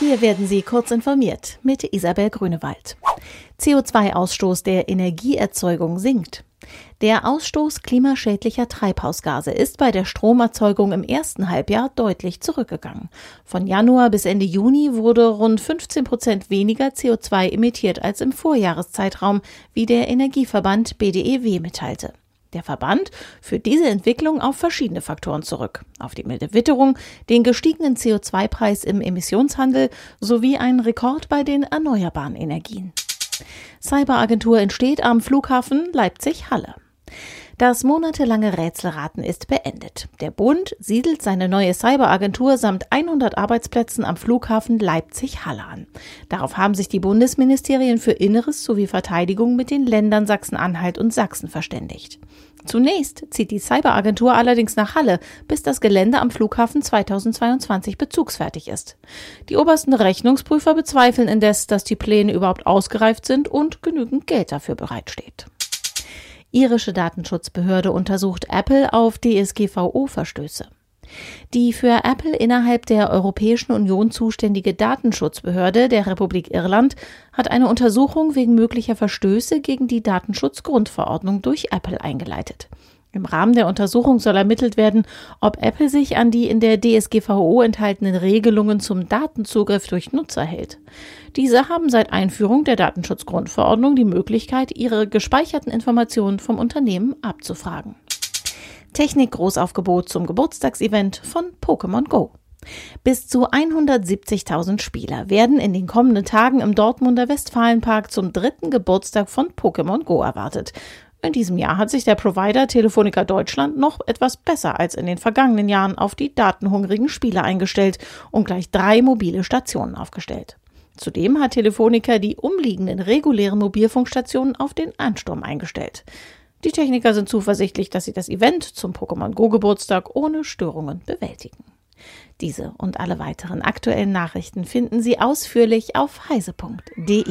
Hier werden Sie kurz informiert mit Isabel Grünewald. CO2-Ausstoß der Energieerzeugung sinkt. Der Ausstoß klimaschädlicher Treibhausgase ist bei der Stromerzeugung im ersten Halbjahr deutlich zurückgegangen. Von Januar bis Ende Juni wurde rund 15 Prozent weniger CO2 emittiert als im Vorjahreszeitraum, wie der Energieverband BDEW mitteilte. Der Verband führt diese Entwicklung auf verschiedene Faktoren zurück. Auf die milde Witterung, den gestiegenen CO2-Preis im Emissionshandel sowie einen Rekord bei den erneuerbaren Energien. Cyberagentur entsteht am Flughafen Leipzig-Halle. Das monatelange Rätselraten ist beendet. Der Bund siedelt seine neue Cyberagentur samt 100 Arbeitsplätzen am Flughafen Leipzig-Halle an. Darauf haben sich die Bundesministerien für Inneres sowie Verteidigung mit den Ländern Sachsen-Anhalt und Sachsen verständigt. Zunächst zieht die Cyberagentur allerdings nach Halle, bis das Gelände am Flughafen 2022 bezugsfertig ist. Die obersten Rechnungsprüfer bezweifeln indes, dass die Pläne überhaupt ausgereift sind und genügend Geld dafür bereitsteht. Irische Datenschutzbehörde untersucht Apple auf DSGVO-Verstöße. Die für Apple innerhalb der Europäischen Union zuständige Datenschutzbehörde der Republik Irland hat eine Untersuchung wegen möglicher Verstöße gegen die Datenschutzgrundverordnung durch Apple eingeleitet. Im Rahmen der Untersuchung soll ermittelt werden, ob Apple sich an die in der DSGVO enthaltenen Regelungen zum Datenzugriff durch Nutzer hält. Diese haben seit Einführung der Datenschutzgrundverordnung die Möglichkeit, ihre gespeicherten Informationen vom Unternehmen abzufragen. Technik Großaufgebot zum Geburtstagsevent von Pokémon Go. Bis zu 170.000 Spieler werden in den kommenden Tagen im Dortmunder Westfalenpark zum dritten Geburtstag von Pokémon Go erwartet. In diesem Jahr hat sich der Provider Telefonica Deutschland noch etwas besser als in den vergangenen Jahren auf die datenhungrigen Spieler eingestellt und gleich drei mobile Stationen aufgestellt. Zudem hat Telefonica die umliegenden regulären Mobilfunkstationen auf den Ansturm eingestellt. Die Techniker sind zuversichtlich, dass sie das Event zum Pokémon Go Geburtstag ohne Störungen bewältigen. Diese und alle weiteren aktuellen Nachrichten finden Sie ausführlich auf heise.de.